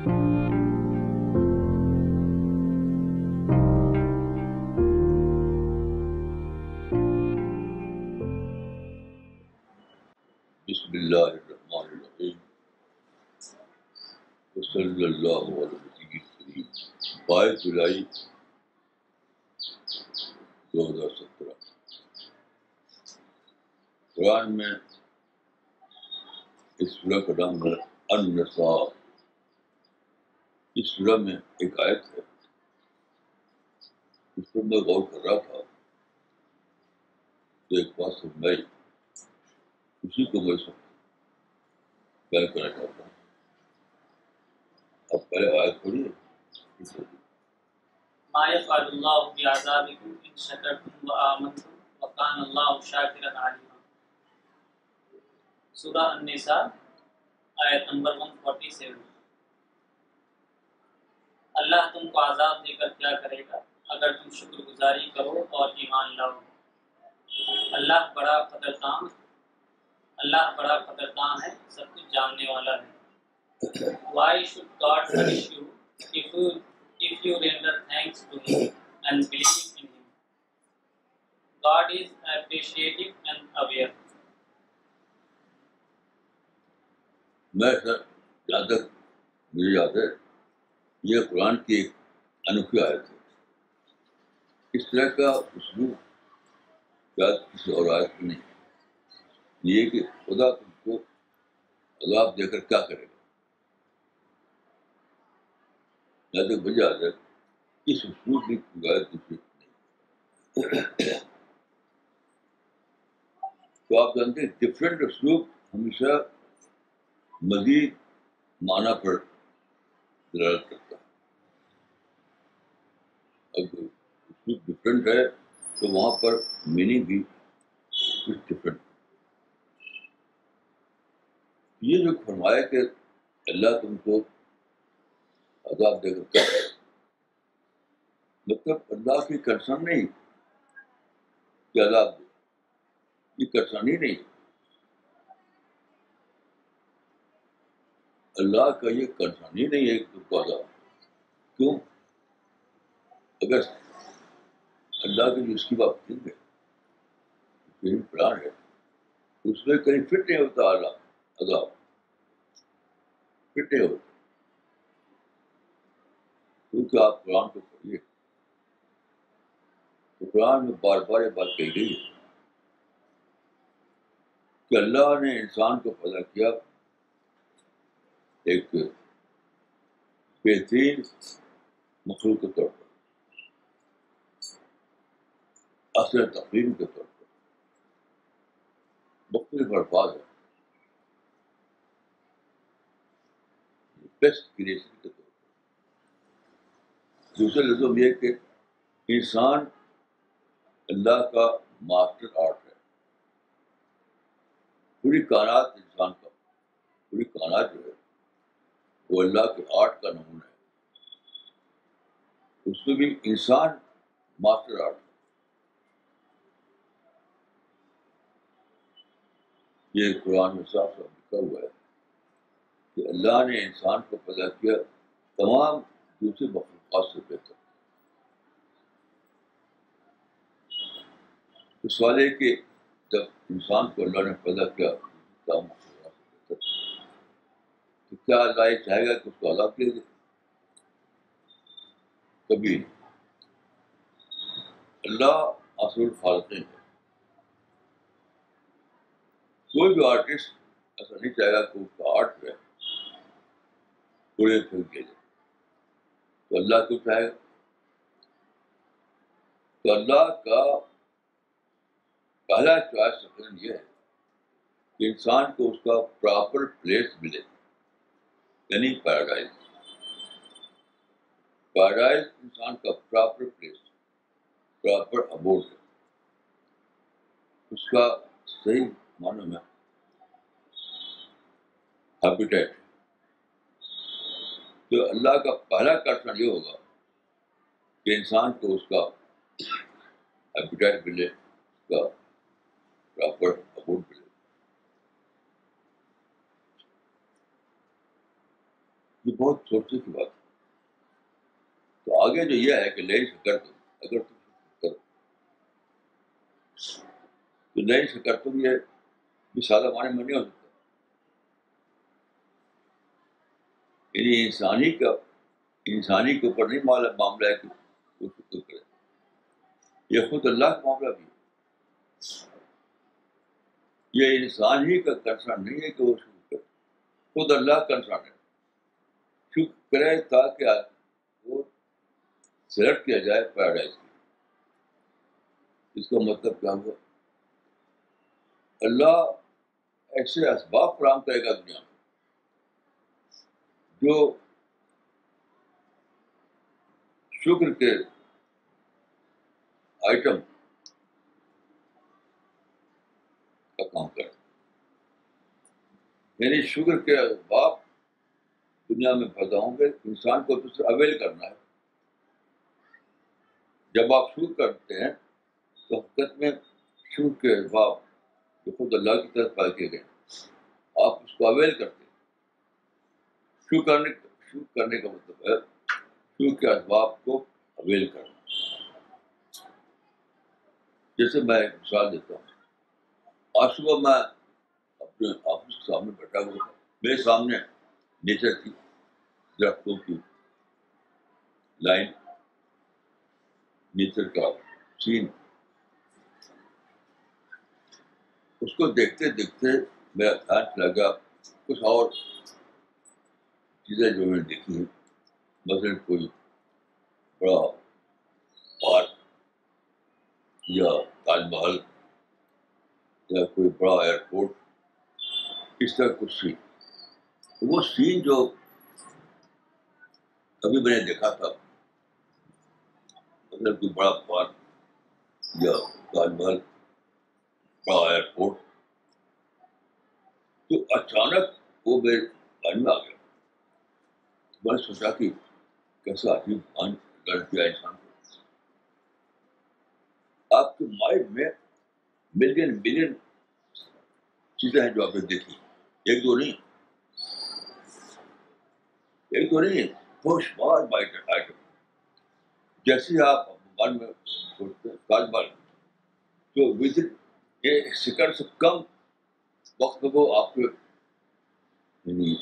بسم اللہ الرحمن الرحیم صلی اللہ علیہ وسلم بائیس جولائی دو ہزار سترہ قرآن میں اس سورہ کا نام ہے النساء اس سورہ میں ایک آیت ہے۔ اس پر میں غور کر رہا تھا۔ تو ایک بات سمجھائی۔ اسی کو میں سب بیان کرنا چاہتا ہوں۔ اب پہلے آیت پڑھیے۔ ما يفعل الله بعذابكم إن شكرتم وآمنتم وكان الله شاكرا عليما۔ سورہ النساء، آیت نمبر 147 اللہ تم کو عذاب دے کر کیا کرے گا اگر تم شکر گزاری کرو اور ایمان لاؤ۔ اللہ بڑا قدرتان اللہ بڑا قدرتان ہے، سب کچھ جاننے والا ہے۔ Why should God punish you if you if you render thanks to him and believe in him? God is appreciative and aware. میں سر جہاں تک مجھے یاد ہے یہ قرآن کی ایک انوکھی آیت ہے۔ اس طرح کا اسلوب شاید کسی اور آیت میں نہیں یہ کہ خدا تم کو عذاب دے کر کیا کرے گا؟ جہاں تک مجھے یاد اس اسلوب کی کوئی دوسری نہیں۔ تو آپ جانتے ہیں ڈفرینٹ اسلوب ہمیشہ مزید معنی پر دلالت کرتا اسلوب ڈفرینٹ ہے، تو وہاں پر میننگ بھی کچھ ڈفرینٹ یہ جو فرمایا کہ اللہ تم کو عذاب دے کر مطلب اللہ کی کنسرن نہیں کہ عذاب دے، یہ کنسرن ہی نہیں۔ اللہ کا یہ کنسرن ہی نہیں ہے کہ تم کو عذاب کیوں؟ اگر اللہ کی جو اس کی بات ٹھیک ہے پلان ہے، اس میں کہیں فٹ نہیں ہوتا اللہ عذاب، فٹ نہیں ہوتا۔ کیونکہ آپ قرآن کو پڑھیے۔ تو قرآن میں بار بار یہ بات کہی گئی ہے کہ اللہ نے انسان کو پیدا کیا ایک بہترین مخلوق کے طور پر۔ اصل تقریم کے طور پر۔ مختلف الفاظ ہیں۔ بیسٹ کریشن کے طور پر۔ دوسرے لفظوں یہ کہ انسان اللہ کا ماسٹر آرٹ ہے۔ پوری کائنات انسان کا پوری کائنات جو ہے، وہ اللہ کے آرٹ کا نمونہ ہے۔ اس میں بھی انسان ماسٹر آرٹ ہے۔ یہ قرآن میں صاف صاف لکھا ہوا ہے کہ اللہ نے انسان کو پیدا کیا تمام دوسرے مخلوقات سے بہتر۔ تو سوال ہے کہ جب انسان کو اللہ نے پیدا کیا، تمام مخلوقات سے بہتر۔ تو کیا اللہ یہ چاہے گا کہ اس کو عذاب دے دے؟ کبھی اللہ اصل خالقین ہے۔ کوئی بھی آرٹسٹ ایسا نہیں چاہے گا کہ اس کا آرٹ جو ہے، پورے پھینک دیا جائے تو اللہ کیوں چاہے؟ گا تو اللہ کا پہلا چوائس سفر یہ ہے کہ انسان کو اس کا پراپر پلیس ملے۔ یعنی پیراڈائز پیراڈائز انسان کا پراپر پلیس پراپر ابوڈ ہے۔ اس کا صحیح معنی میں۔ ہیبیٹیٹ تو اللہ کا پہلا کرشن یہ ہوگا کہ انسان کو اس کا ہیبیٹیٹ ملے، اس کا پراپر ابوڈ ملے۔ یہ بہت سوچنے کی بات ہے۔ تو آگے جو یہ ہے کہ لئی شکر تم اگر تم کرو۔ تو لئی شکر تم یہ بھی سادہ معنی میں نہیں ہو سکتا یعنی انسانی کا انسانی کے اوپر نہیں معاملہ ہے کہ وہ شکر کرے یہ خود اللہ کا معاملہ بھی یہ انسان ہی کا کنسرن نہیں ہے کہ وہ شکر کرے خود اللہ کنسرن ہے شکر کرے تاکہ وہ سلیکٹ کیا جائے پیراڈائز اس کا مطلب کیا ہوا اللہ ایسے اسباب فراہم کرے گا دنیا میں۔ جو شکر کے آئٹم کا کام کرے۔ یعنی شکر کے اسباب دنیا میں پیدا ہوں گے، انسان کو تو اویل کرنا ہے۔ جب آپ شکر کرتے ہیں تو حقیقت میں شکر کے اسباب جو خود اللہ کی طرف پائے کیے گئے آپ اس کو اویل کرتے ہیں۔ شکر کرنے شکر کرنے کا مطلب ہے شکر کے اسباب کو اویل کرنا۔ جیسے میں ایک مثال دیتا ہوں۔ آج صبح میں اپنے آفس کے سامنے بیٹھا ہوا تھا۔ میرے سامنے نیچر کی درختوں کی لائن۔ نیچر کا سین۔ اس کو دیکھتے دیکھتے میرا خیال لگا کچھ اور چیزیں جو میں نے دیکھی ہیں۔ مثلاً کوئی بڑا پارک یا تاج محل یا کوئی بڑا ایئرپورٹ اس طرح کچھ سین وہ سین جو ابھی میں نے دیکھا تھا مطلب کوئی بڑا پارک یا تاج محل۔ بڑا ایئرپورٹ تو اچانک وہ میرے ذہن میں آ گیا۔ میں نے سوچا کہ کیسا عجیب لڑ دیا انسان کو۔ آپ کے مائنڈ میں ملین ملین چیزیں ہیں جو آپ نے دیکھی۔ ایک دو نہیں۔ ایک دو نہیں بہت شمار مائنڈ آئٹم جیسے آپ من میں سوچتے ہیں تاج محل تو ود ایک سیکنڈ سے کم وقت میں وہ آپ کے یعنی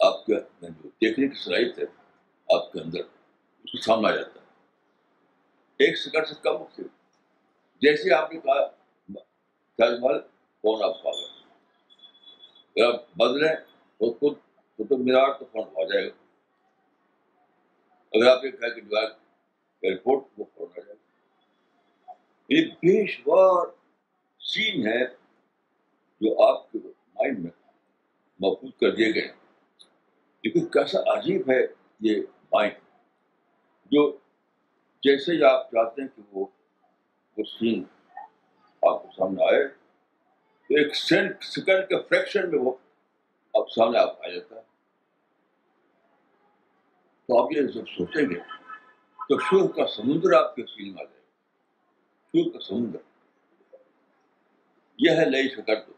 آپ کے جو دیکھنے کی صلاحیت ہے، آپ کے اندر اس کو سامنا آ جاتا ہے۔ ایک سیکنڈ سے کم وقت جیسے آپ نے کہا تاج محل فون آپ کو آ گیا اگر آپ بدلیں تو خود قطب مینار تو فون آ جائے گا۔ اگر آپ یہ کہا کہ دیوار، ایئرپورٹ، وہ فون آ جائے گا یہ بے شمار سین ہے جو آپ کے مائنڈ میں محفوظ کر دیے گئے لیکن کیسا عجیب ہے یہ مائنڈ جو جیسے ہی آپ چاہتے ہیں کہ وہ وہ سین آپ کے سامنے آئے، تو ایک سینٹ سیکنڈ کے فریکشن میں وہ آپ سامنے آپ آ جاتا ہے۔ تو آپ یہ جب سوچیں گے تو شور کا سمندر آپ کے سین میں آ جائے۔ گا کا سمندر یہ ہے لئی شکر تو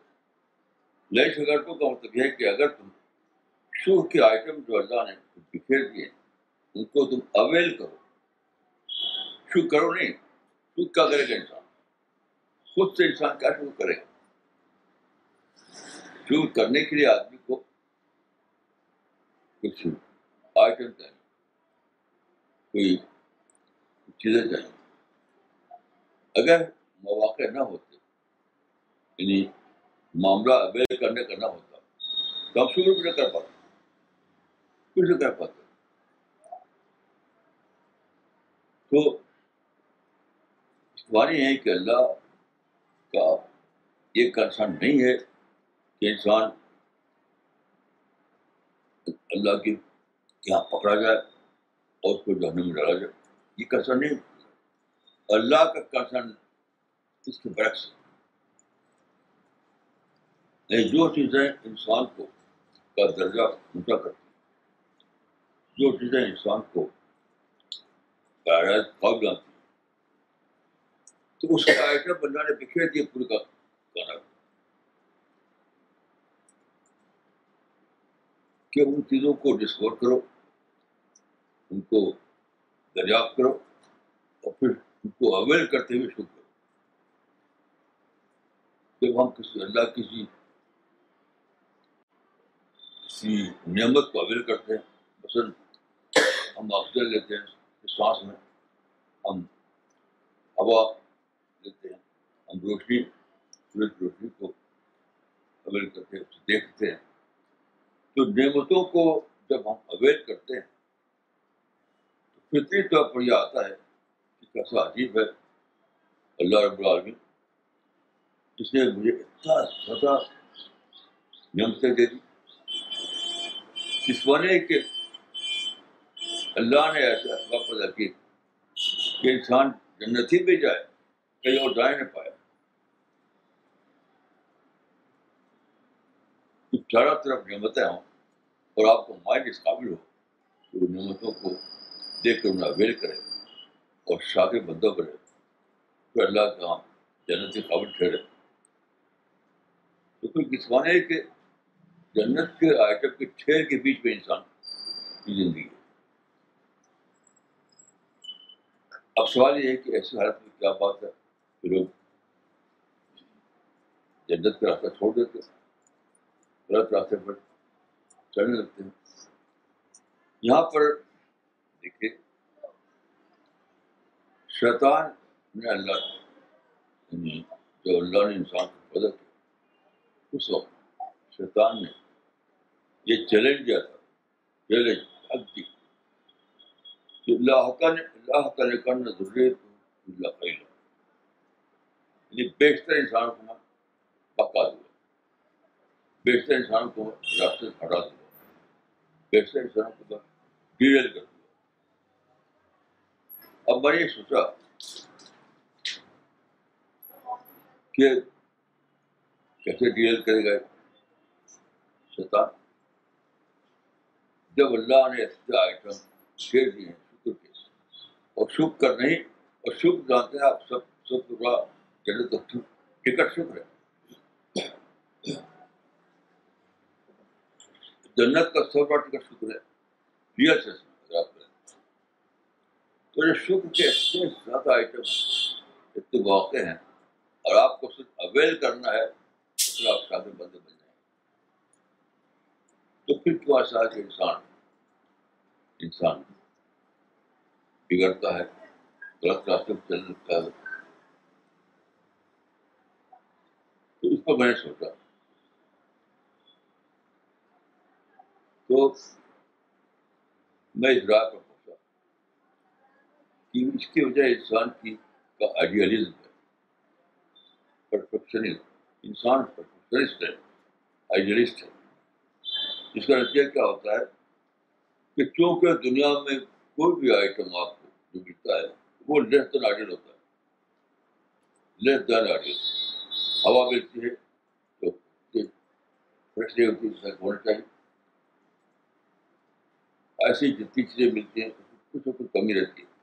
لئی شکر تو کا مطلب یہ ہے کہ اگر تم شور کے آئٹم جو اللہ نے بکھیر دیے ان کو تم اویل کرو۔ شو کرو نہیں شو کیا کرے گا انسان۔ خود سے انسان کیا شروع کرے گا؟ شروع کرنے کے لیے آدمی کو کچھ آئٹم چاہیے، کوئی چیزیں چاہیے۔ اگر مواقع نہ ہوتے یعنی معاملہ اویل کرنے کا نہ ہوتا، تو ہم شروع بھی نہ کر پاتے، کچھ نہ کر پاتے۔ تو استوانی ہے کہ اللہ کا یہ کنسرن نہیں ہے کہ انسان اللہ کی یہاں پکڑا جائے اور اس کو جہنم میں ڈالا جائے، یہ کنسرن نہیں اللہ کا کنسرن اس کے برعکس جو چیزیں انسان کو کا درجہ اونچا کرتی جو چیزیں انسان کو پیراڈائز خواب جانتی تو اس کا آئٹم اللہ نے بکھیر دیا پورے کا گانا کہ ان چیزوں کو ڈسکور کرو، ان کو دریافت کرو اور پھر ان کو اویل کرتے ہوئے شکر۔ جب ہم کسی اللہ، کسی کسی نعمت کو اویل کرتے ہیں، مثلاً ہم آکسیجن لیتے ہیں سانس میں ہم ہوا لیتے ہیں، ہم روشنی، سورج روشنی کو اویل کرتے ہیں دیکھتے ہیں۔ تو نعمتوں کو جب ہم اویل کرتے ہیں، تو فطری طور پر یہ آتا ہے کیسا عجیب ہے۔ اللہ رب العالمین جس نے مجھے اتنا زیادہ نعمتیں دے دی۔ کس بنے کہ اللہ نے ایسا اسباب پیدا کی کہ انسان جنت ہی بھی جائے، کہیں اور جائے نہ پایا چاروں طرف نعمتیں ہوں اور آپ کو مائنڈ اس قابل ہو کہ نعمتوں کو دیکھ کر انہیں اویل کرے اور شاہ کے بندوں کرے پھر اللہ کے ہاں جنت کے قابل ٹھہرے۔ تو کوئی کس کہ جنت کے آئٹم کے ٹھہر کے بیچ میں انسان کی زندگی ہے۔ اب سوال یہ ہے کہ ایسی حالت میں کیا بات ہے کہ لوگ جنت کا راستہ چھوڑ دیتے ہیں، غلط راستے پر چڑھنے لگتے ہیں۔ یہاں پر دیکھیے شیطان نے اللہ یعنی جو اللہ نے انسان کو پیدا کیا اس وقت شیطان نے یہ چیلنج دیا تھا چیلنج حق دی کہ اللہ نے، اللہ تعالیٰ کرنا ضروری اللہ خیل یعنی بیشتر انسان کو پکا دوں بیشتر انسان کو راستے سے ہٹا دوں بیشتر انسان کو میں ڈیل کر دوں اب میں نے یہ سوچا کہ کیسے ڈیل کرے گا شیطان جب اللہ نے ایسے آئٹم شیر دیے ہیں شکر کے اور شکر نہیں اور شکر جانتے ہیں آپ سب سب پورا چلے تو ٹکٹ شکر ہے جنت کا سب بڑا ٹکٹ شکر ہے ریئل سے تو یہ شکر کے اتنے زیادہ آئٹم اتنے واقع ہیں اور آپ کو صرف اویل کرنا ہے پھر آپ شادی بندے بن جائیں تو پھر کیوں ایسا ہے کہ انسان انسان بگڑتا ہے، غلط راستے پہ چلنے لگتا ہے؟ تو اس پر میں نے سوچا۔ تو میں اس رائے پر کہ اس کی وجہ انسان کی کا آئیڈیالزم ہے پرفیکشنزم انسان پرفیکشنسٹ ہے آئیڈیلسٹ ہے۔ اس کا نتیجہ کیا ہوتا ہے کہ چونکہ دنیا میں کوئی بھی آئٹم آپ کو جو ملتا ہے، وہ لیس دین آئیڈیل ہوتا ہے۔ لیس دین آئیڈیل ہوا ملتی ہے تو فریش نہیں ہوتی ہے ہونا چاہیے ایسی جتنی چیزیں ملتی ہیں کچھ نہ کچھ کمی رہتی ہے۔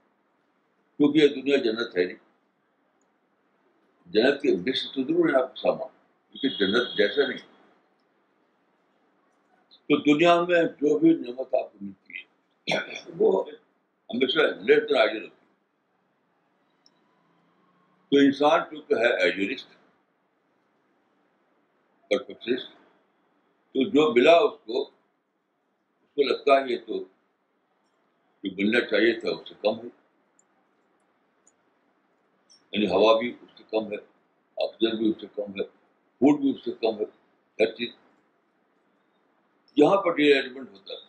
کیونکہ یہ دنیا جنت ہے نہیں۔ جنت کے مکس تو ضرور ہے آپ کا سامان، کیونکہ جنت جیسا نہیں۔ تو دنیا میں جو بھی نعمت آپ کو ملتی ہے، وہ ہمیشہ لیس دین آئیڈیل ہوتی تو انسان چونکہ ہے ایجورسٹ پرفیکشنسٹ تو جو ملا اس کو اس کو لگتا ہے یہ تو جو ملنا چاہیے تھا، اس سے کم ہے۔ یعنی ہوا بھی اس سے کم ہے، آکسیجن بھی اس سے کم ہے، فوڈ بھی اس سے کم ہے، ہر چیز۔ یہاں پر ڈی ارینجمنٹ ہوتا ہے۔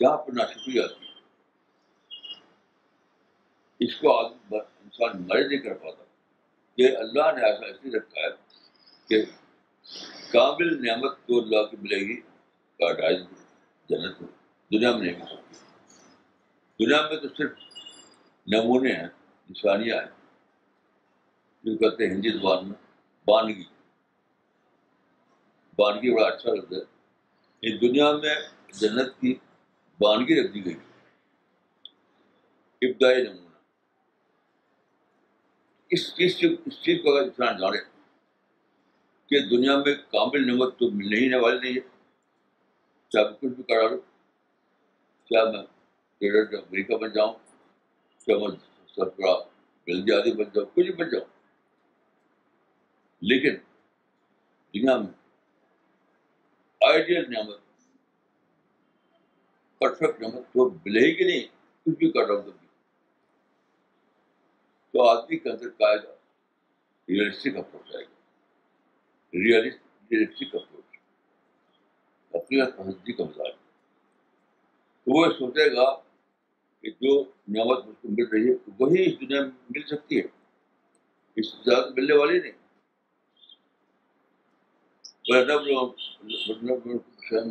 یہاں پر ناشکری آتی ہے۔ اس کو آدمی انسان مرض نہیں کر پاتا۔ کہ اللہ نے ایسا اس لیے رکھا ہے کہ کامل نعمت تو اللہ کی ملے گی پیراڈائز جنت میں۔ دنیا میں نہیں مل سکتی۔ دنیا میں تو صرف نمونے ہیں۔ نشانیاں ہیں۔ جو کہتے ہیں ہندی زبان میں، بانگی۔ بانگی بڑا اچھا لگتا ہے۔ اس دنیا میں جنت کی بانگی رکھ دی گئی۔ ابتدائی نمونہ۔ اس چیز سے، اس چیز کو اگر انسان جانے کہ دنیا میں کامل نعمت تو ملنے ہی والی نہیں ہے۔ چاہے میں کچھ بھی کرا لوں کیا میں پریزیڈنٹ امریکہ بن جاؤں کیا میں سربراہ بلدیادی بن جاؤں کچھ بن جاؤں لیکن دنیا میں آئیڈیل نعمت پرفیکٹ نعمت تو ملے ہی نہیں، کچھ بھی کر رہا ہوں تو آدمی کے اندر کا گا ریئلسٹک اپروچ آئے گا۔ ریئلسٹک اپروچ حقیقت پسندی کا مزاج تو وہ سوچے گا کہ جو نعمت مجھ کو مل رہی ہے، وہی اس دنیا میں مل سکتی ہے۔ اس سے زیادہ ملنے والی نہیں۔ ملا جو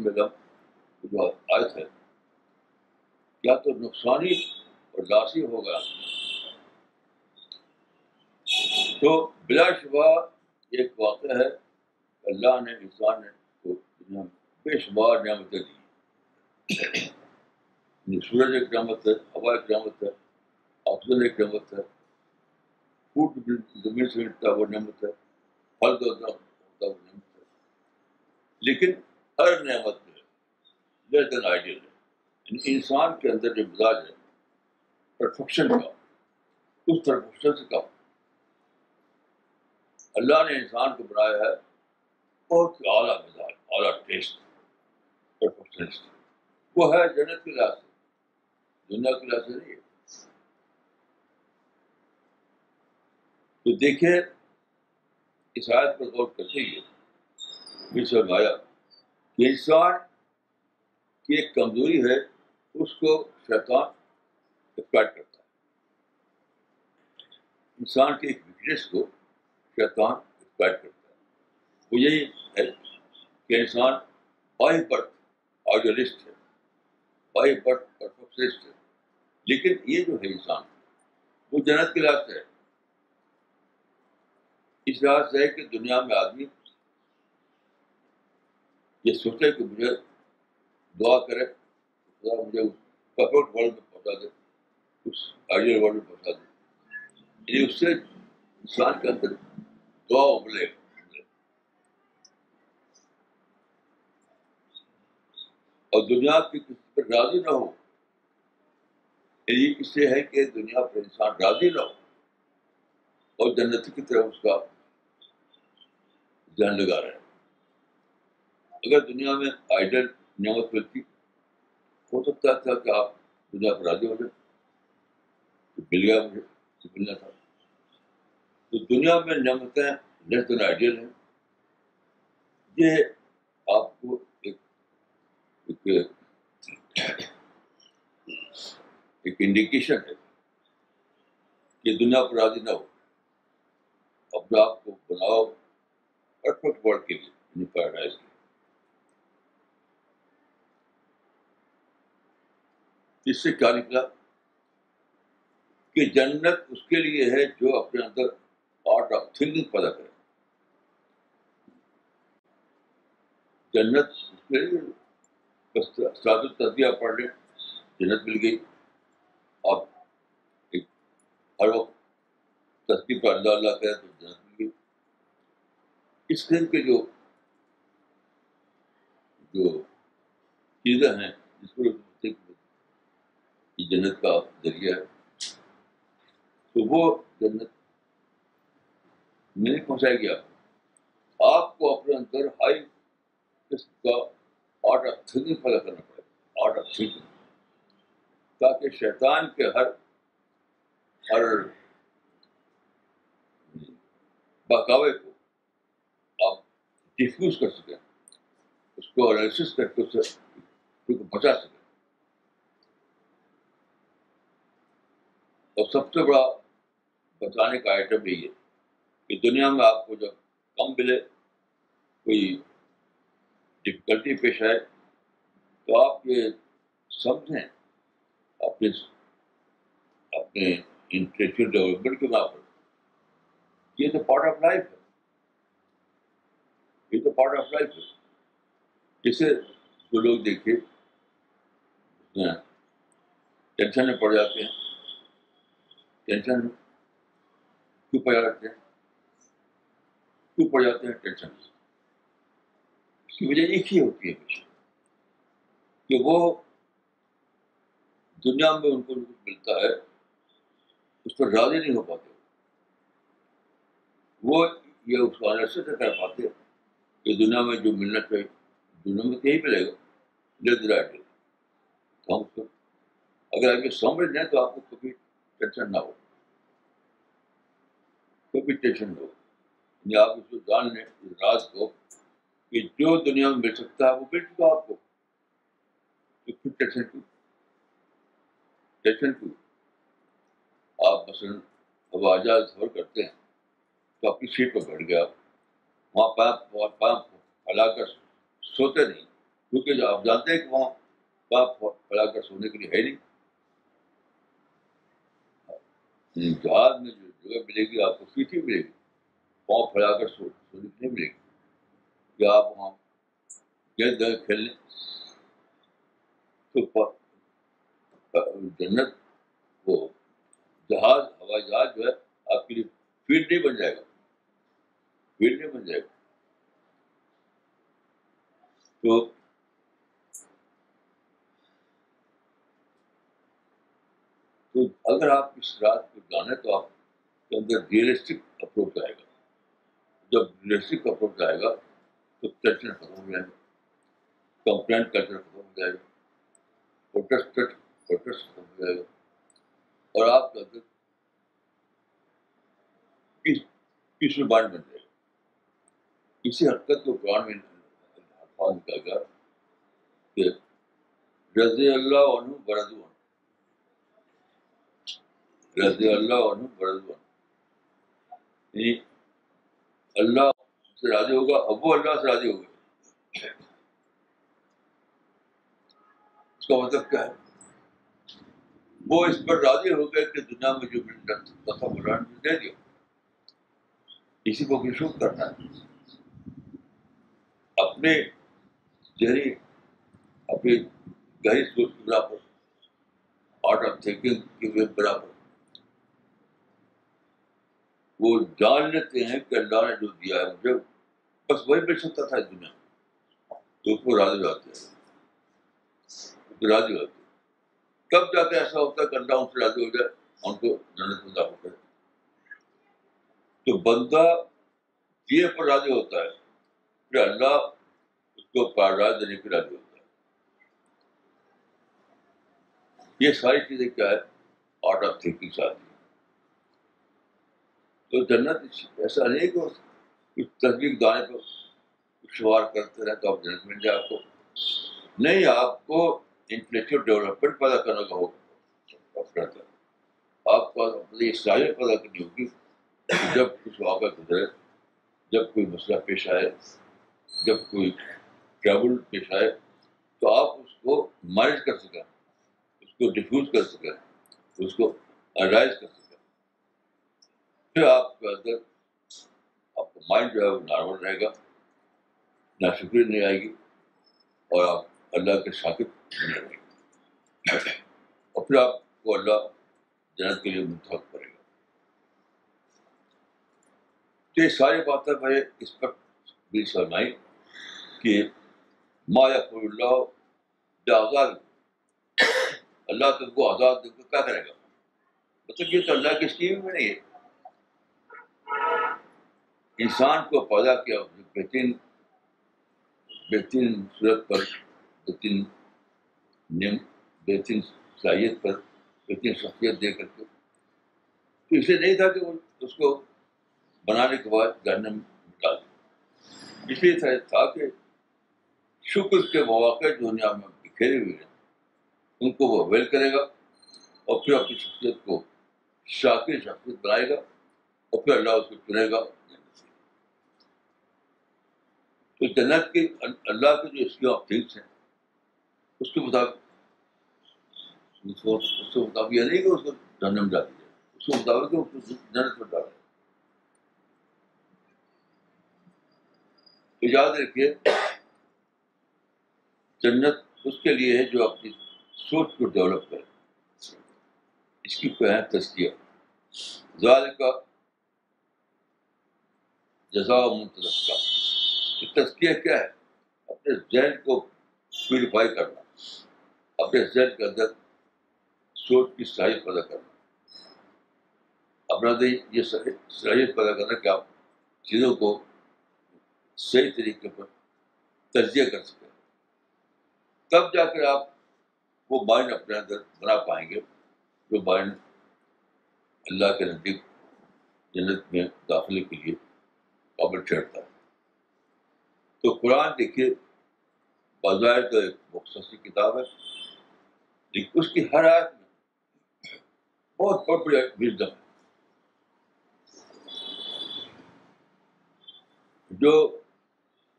مطلب آئے تھے کیا تو نقصانی اور لاسی ہوگا؟ تو بلا شبہ ایک واقعہ ہے، اللہ نے انسان نے تو دنیا میں بے شمار نعمتیں دی۔ سورج ایک نعمت ہے، ہوا ایک نعمت ہے آکسیجن ایک نعمت ہے فوڈ زمین سے ملتا ہے وہ نعمت ہے، پھل ہوتا ہوتا وہ نعمت ہے۔ لیکن ہر نعمت جو ہے لیس دین آئیڈیل ہے۔ یعنی انسان کے اندر جو مزاج ہے پرفیکشن کا، اس پرفیکشن سے کم۔ اللہ نے انسان کو بنایا ہے، بہت ہی اعلیٰ مزاج، اعلیٰ ٹیسٹ پرفیکشنسٹ وہ ہے جنت کے لحاظ سے دنیا کے لحاظ سے نہیں ہے۔ تو دیکھیں، اس آیت پر غور کرتے ہی یہ سرمایا کہ انسان کی ایک کمزوری ہے، اس کو شیطان ایکسپلائٹ کرتا ہے۔ انسان کی ایک ویکنیس کو شیطان ایکسپلائٹ کرتا ہے۔ وہ یہی ہے کہ انسان بائی برتھ آئیڈیلسٹ ہے بائی برتھ پرفیکشنسٹ ہے۔ لیکن یہ جو ہے انسان، وہ جنت کے لحاظ سے ہے۔ اس لحاظ سے ہے کہ دنیا میں آدمی یہ سوچے کہ مجھے دعا کرے، خدا مجھے پرفیکٹ ورلڈ میں پہنچا دے، اس آئیڈیل ورلڈ میں پہنچا دے۔ یعنی اس سے انسان کے اندر دعا ابلے۔ اور دنیا کی کسی پر راضی نہ ہو۔ یعنی اس سے ہے کہ دنیا پر انسان راضی نہ ہو اور جنتی کی طرف اس کا ذہن لگا رہے اگر دنیا میں آئیڈل نعمت ملتی، ہو سکتا تھا کہ آپ دنیا پر راضی ہو جائے مل گیا مجھے ملنا تھا۔ تو دنیا میں نعمتیں لیس دین آئیڈیل ہیں۔ یہ آپ کو ایک ایک ایک انڈیکیشن ہے کہ دنیا پر راضی نہ ہو، اپنے آپ کو بناؤ پرفیکٹ ورلڈ کے لیے یعنی پیراڈائز کے اس سے کیا نکلا؟ کہ جنت اس کے لیے ہے جو اپنے اندر آرٹ آف تھنکنگ پیدا کرے۔ جنت اس کے لیے ساد پڑھ لیں، جنت مل گئی۔ اور ایک ہر وقت تصدیق پر اللہ اللہ کرے تو جنت مل گئی اس قسم کے جو جو چیزیں ہیں جس کو جنت کا ذریعہ ہے۔ تو وہ جنت نہیں پہنچائے گیا آپ کو۔ اپنے اندر ہائی قسم کا آرٹ آف تھنکنگ پیدا کرنا پڑے گا۔ آرٹ آف تھنکنگ تاکہ شیطان کے ہر ہر بہکاوے کو آپ ڈیفیوز کر سکیں، اس کو انالیسس کر کے اسے بچا سکیں۔ اور سب سے بڑا بچانے کا آئٹم یہی ہے کہ دنیا میں آپ کو جب کم ملے، کوئی ڈفیکلٹی پیش آئے، تو آپ یہ سمجھیں اپنے اپنے انٹلیکچل ڈیولپمنٹ کے وہاں پر یہ تو پارٹ آف لائف ہے۔ یہ تو پارٹ آف لائف ہے۔ جسے جو لوگ دیکھے ٹینشن ہاں، میں پڑ جاتے ہیں۔ ٹینشن کیوں پڑ جاتے ہیں؟ کیوں پڑ جاتے ہیں ٹینشن اس کی وجہ ایک ہی ہوتی ہے کہ وہ دنیا میں ان کو جو کچھ ملتا ہے، اس پر راضی نہیں ہو پاتے۔ وہ یہ اس کو آنر سے کر پاتے کہ دنیا میں جو ملنا چاہیے، دنیا میں کہیں ملے گا۔ لے رائٹ ہم کو اگر آپ یہ سمجھ لیں تو آپ کو کبھی ٹینشن نہ ہو۔ کبھی ٹینشن نہ ہو۔ یعنی آپ اس کو جان لیں، اس راز کو کہ جو دنیا میں مل سکتا ہے وہ مل چکا آپ کو۔ تو پھر ٹینشن کیوں؟ ٹینشن کیوں آپ مثلاً ہوا جہاز سفر کرتے ہیں تو اپنی سیٹ پہ بیٹھ گیا وہاں پاپ پاپ پھیلا کر سوتے نہیں، کیونکہ جو آپ جانتے ہیں کہ وہاں پاپ پھیلا کر سونے کے لیے ہے نہیں۔ جہاز میں جو جگہ ملے گی، آپ کو سیٹ ہی ملے گی۔ پاؤں پھیلا کر سو، سونے کی نہیں ملے گی۔ کہ آپ وہاں گیند کھیل لیں تو جنت وہ جہاز، ہوائی جہاز جو ہے، آپ کے لیے فیلڈ نہیں بن جائے گا۔ فیلڈ نہیں بن جائے گا۔ تو تو اگر آپ اس رات کو جانیں تو آپ کے اندر ریئلسٹک اپروچ آئے گا۔ جب ریئلسٹک اپروچ آئے گا تو ٹینشن ختم ہو جائے گا۔ کمپلین کلچر ختم ہو جائے گا۔ پروٹیسٹ پروٹیسٹ ختم ہو جائے۔ گا اور آپ کے اندر پیس میں بانڈ بن جائے گا اسی حرکت کو قرآن میں الفاظ کہا گیا کہ رضی اللہ عنہ برد عنہ رضی اللہ عنہ برد عنہ یعنی اللہ سے راضی ہوگا، اب وہ اللہ سے راضی ہوگا۔ اس کا مطلب کیا ہے؟ وہ اس پر راضی ہو گئے کہ دنیا میں جو تھا قرآن دے دیا اسی کو بھی کرنا ہے۔ اپنے ذہنی اپنی گہری سوچ کے برابر آرٹ آف تھنکنگ کے برابر۔ وہ جان لیتے ہیں کہ اللہ نے جو دیا ہے مجھے، بس وہی مل سکتا تھا دنیا۔ تو اس کو راضی ہوتے ہیں۔ راضی ہوتے کب جا کے ایسا ہوتا ہے کہ اللہ ان سے راضی ہو جائے، ان کو جنت میں داخل کرے تو بندہ یہ پر راضی ہوتا ہے پھر اللہ اس کو پاراج دینے کی راضی ہوتا ہے۔ یہ ساری چیزیں کیا ہے؟ آرٹ آف تھنکنگ ساتھ تو جنت ایسا نہیں کہ کچھ تصدیق دانے پہ شمار کرتے رہے تو آپ جنت مل جائے آپ کو نہیں، آپ کو انٹلیکچل ڈیولپمنٹ پیدا کرنے کا ہوگا آپ کو اپنی صلاحیت پیدا کرنی ہوگی جب کچھ واقعہ گزرے جب کوئی مسئلہ پیش آئے جب کوئی ٹریول پیش آئے تو آپ اس کو مینج کر سکیں اس کو ڈیفیوز کر سکیں اس کو انالائز کر سکیں پھر آپ کے اندر آپ کا مائنڈ جو ہے وہ نارمل رہے گا نہ شکری نہیں آئے گی اور آپ اللہ کے شاکر بنے رہیں اچھا۔ اور پھر آپ کو اللہ جنت کے لیے منتخب کرے گا۔ تو یہ ساری باتیں میں اس پر بھی سرمائی کہ ما یا اللہ آزاد۔ اللہ تم کو آزاد دے کر کیا کرے گا؟ مطلب یہ تو اللہ کی اسکیم میں نہیں ہے۔ انسان کو پیدا کیا، بہترین بہترین صورت پر بہترین نیم بہترین صلاحیت پر بہترین شخصیت دے کر کے۔ تو اسے نہیں تھا کہ وہ اس کو بنانے کے بعد میں مٹا دیں اس لیے تھا کہ شکر کے مواقع دنیا میں بکھیرے ہوئے ہیں، ان کو وہ ویل کرے گا اور پھر اپنی شخصیت کو شاکر شخصیت بنائے گا اور پھر اللہ اس کو چنے گا۔ تو جنت کے اللہ کے جو اسکیم آف تھنگس ہیں اس کے مطابق اس کے مطابق یہ نہیں کہ اس کو جنم ڈال دیا، اس کے مطابق اس کو جنت میں ڈالے تو یاد رکھیے، جنت اس کے لیے ہے جو اپنی سوچ کو ڈیولپ کرے۔ اس کی کوئی تذکیہ۔ ظال کا جزا منتظر کا تذکیہ کیا ہے؟ اپنے ذہن کو پیوریفائی کرنا۔ اپنے ذہن کے اندر سوچ کی صلاحیت پیدا کرنا۔ اپنا یہ صلاحیت پیدا کرنا کہ آپ چیزوں کو صحیح طریقے پر تجزیہ کر سکیں۔ تب جا کر آپ وہ مائنڈ اپنے اندر بنا پائیں گے جو مائنڈ اللہ کے نزدیک جنت میں داخلے کے لیے قابل ٹھہرتا ہے۔ تو قرآن دیکھیے، بظاہر تو ایک مختصی کتاب ہے۔ لیکن اس کی ہر آیت میں بہت بڑا بڑا وزڈم ہے۔ جو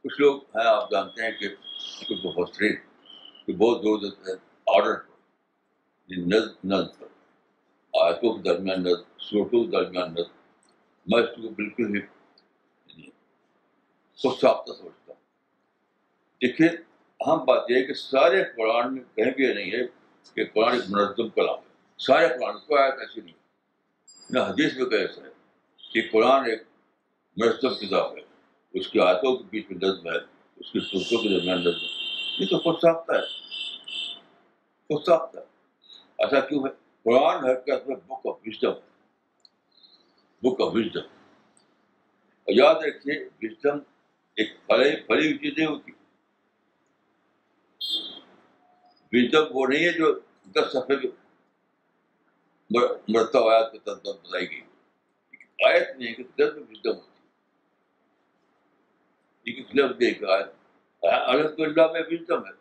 کچھ لوگ ہیں، آپ جانتے ہیں کہ کچھ بہت کہ بہت زور دیتے ہیں آرڈر پر نظم نظم پر آیتوں کے درمیان نظم سوٹوں کے درمیان نظم میں اس کو بالکل ہی خود ساختہ سمجھتا ہوں۔ دیکھیے، اہم بات یہ ہے کہ سارے قرآن میں کہیں بھی نہیں ہے کہ قرآن ایک منظم کلام ہے۔ سارے قرآن کو آیت ایسی نہیں نہ حدیث میں کیسا ہے کہ قرآن ایک منظم کتاب ہے۔ اس کی آیتوں کے بیچ میں نظم ہے، اس کی سوچوں کے درمیان نظم ہے۔ یہ تو خود ساختہ ہے۔ خود ساختہ ہے۔ ایسا کیوں ہے؟ قرآن ہر حرکت میں بک آف وزڈم ہے۔ بک آف وزڈم یاد رکھیے وزڈم ایک پڑی پڑی ہوئی چیز ہوتی وزڈم وہ نہیں ہے جو دس صفحے مرتا آیات کے تحت بتائی گئی۔ آیت نہیں ہے کہ دس میں وزڈم ہوتی لیکن لفظ ایک آیت۔ الحمد للہ میں وزڈم ہے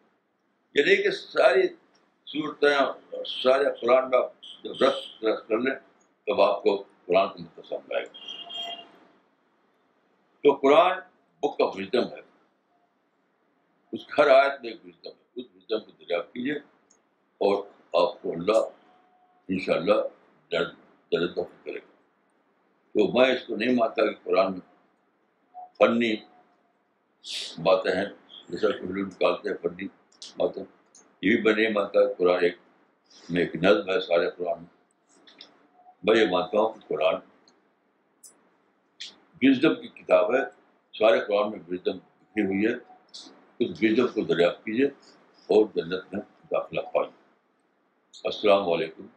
یہ نہیں کہ ساری صورتیں سارے قرآن کا جب رس رس کر لیں تب آپ کو قرآن کو متصم آئے گا تو قرآن بک کا وزڈم ہے اس ہر آیت میں ایک وزڈم ہے اس کو دریافت کیجیے اور آپ کو اللہ ان شاء اللہ درد کرے گا تو میں اس کو نہیں مانتا کہ قرآن میں فنی باتیں ہیں، جیسا کہ لوگ نکالتے ہیں فنی باتیں۔ یہ بھی میں نہیں مانتا کہ قرآن ایک میں ایک نظم ہے سارے قرآن میں۔ میں یہ مانتا ہوں کہ قرآن وزڈم کی کتاب ہے۔ سارے قرآن میں وزڈم لکھی ہوئی ہے۔ اس وزڈم کو دریافت کیجیے۔ اور جنت میں داخلہ پائی۔ السلام علیکم۔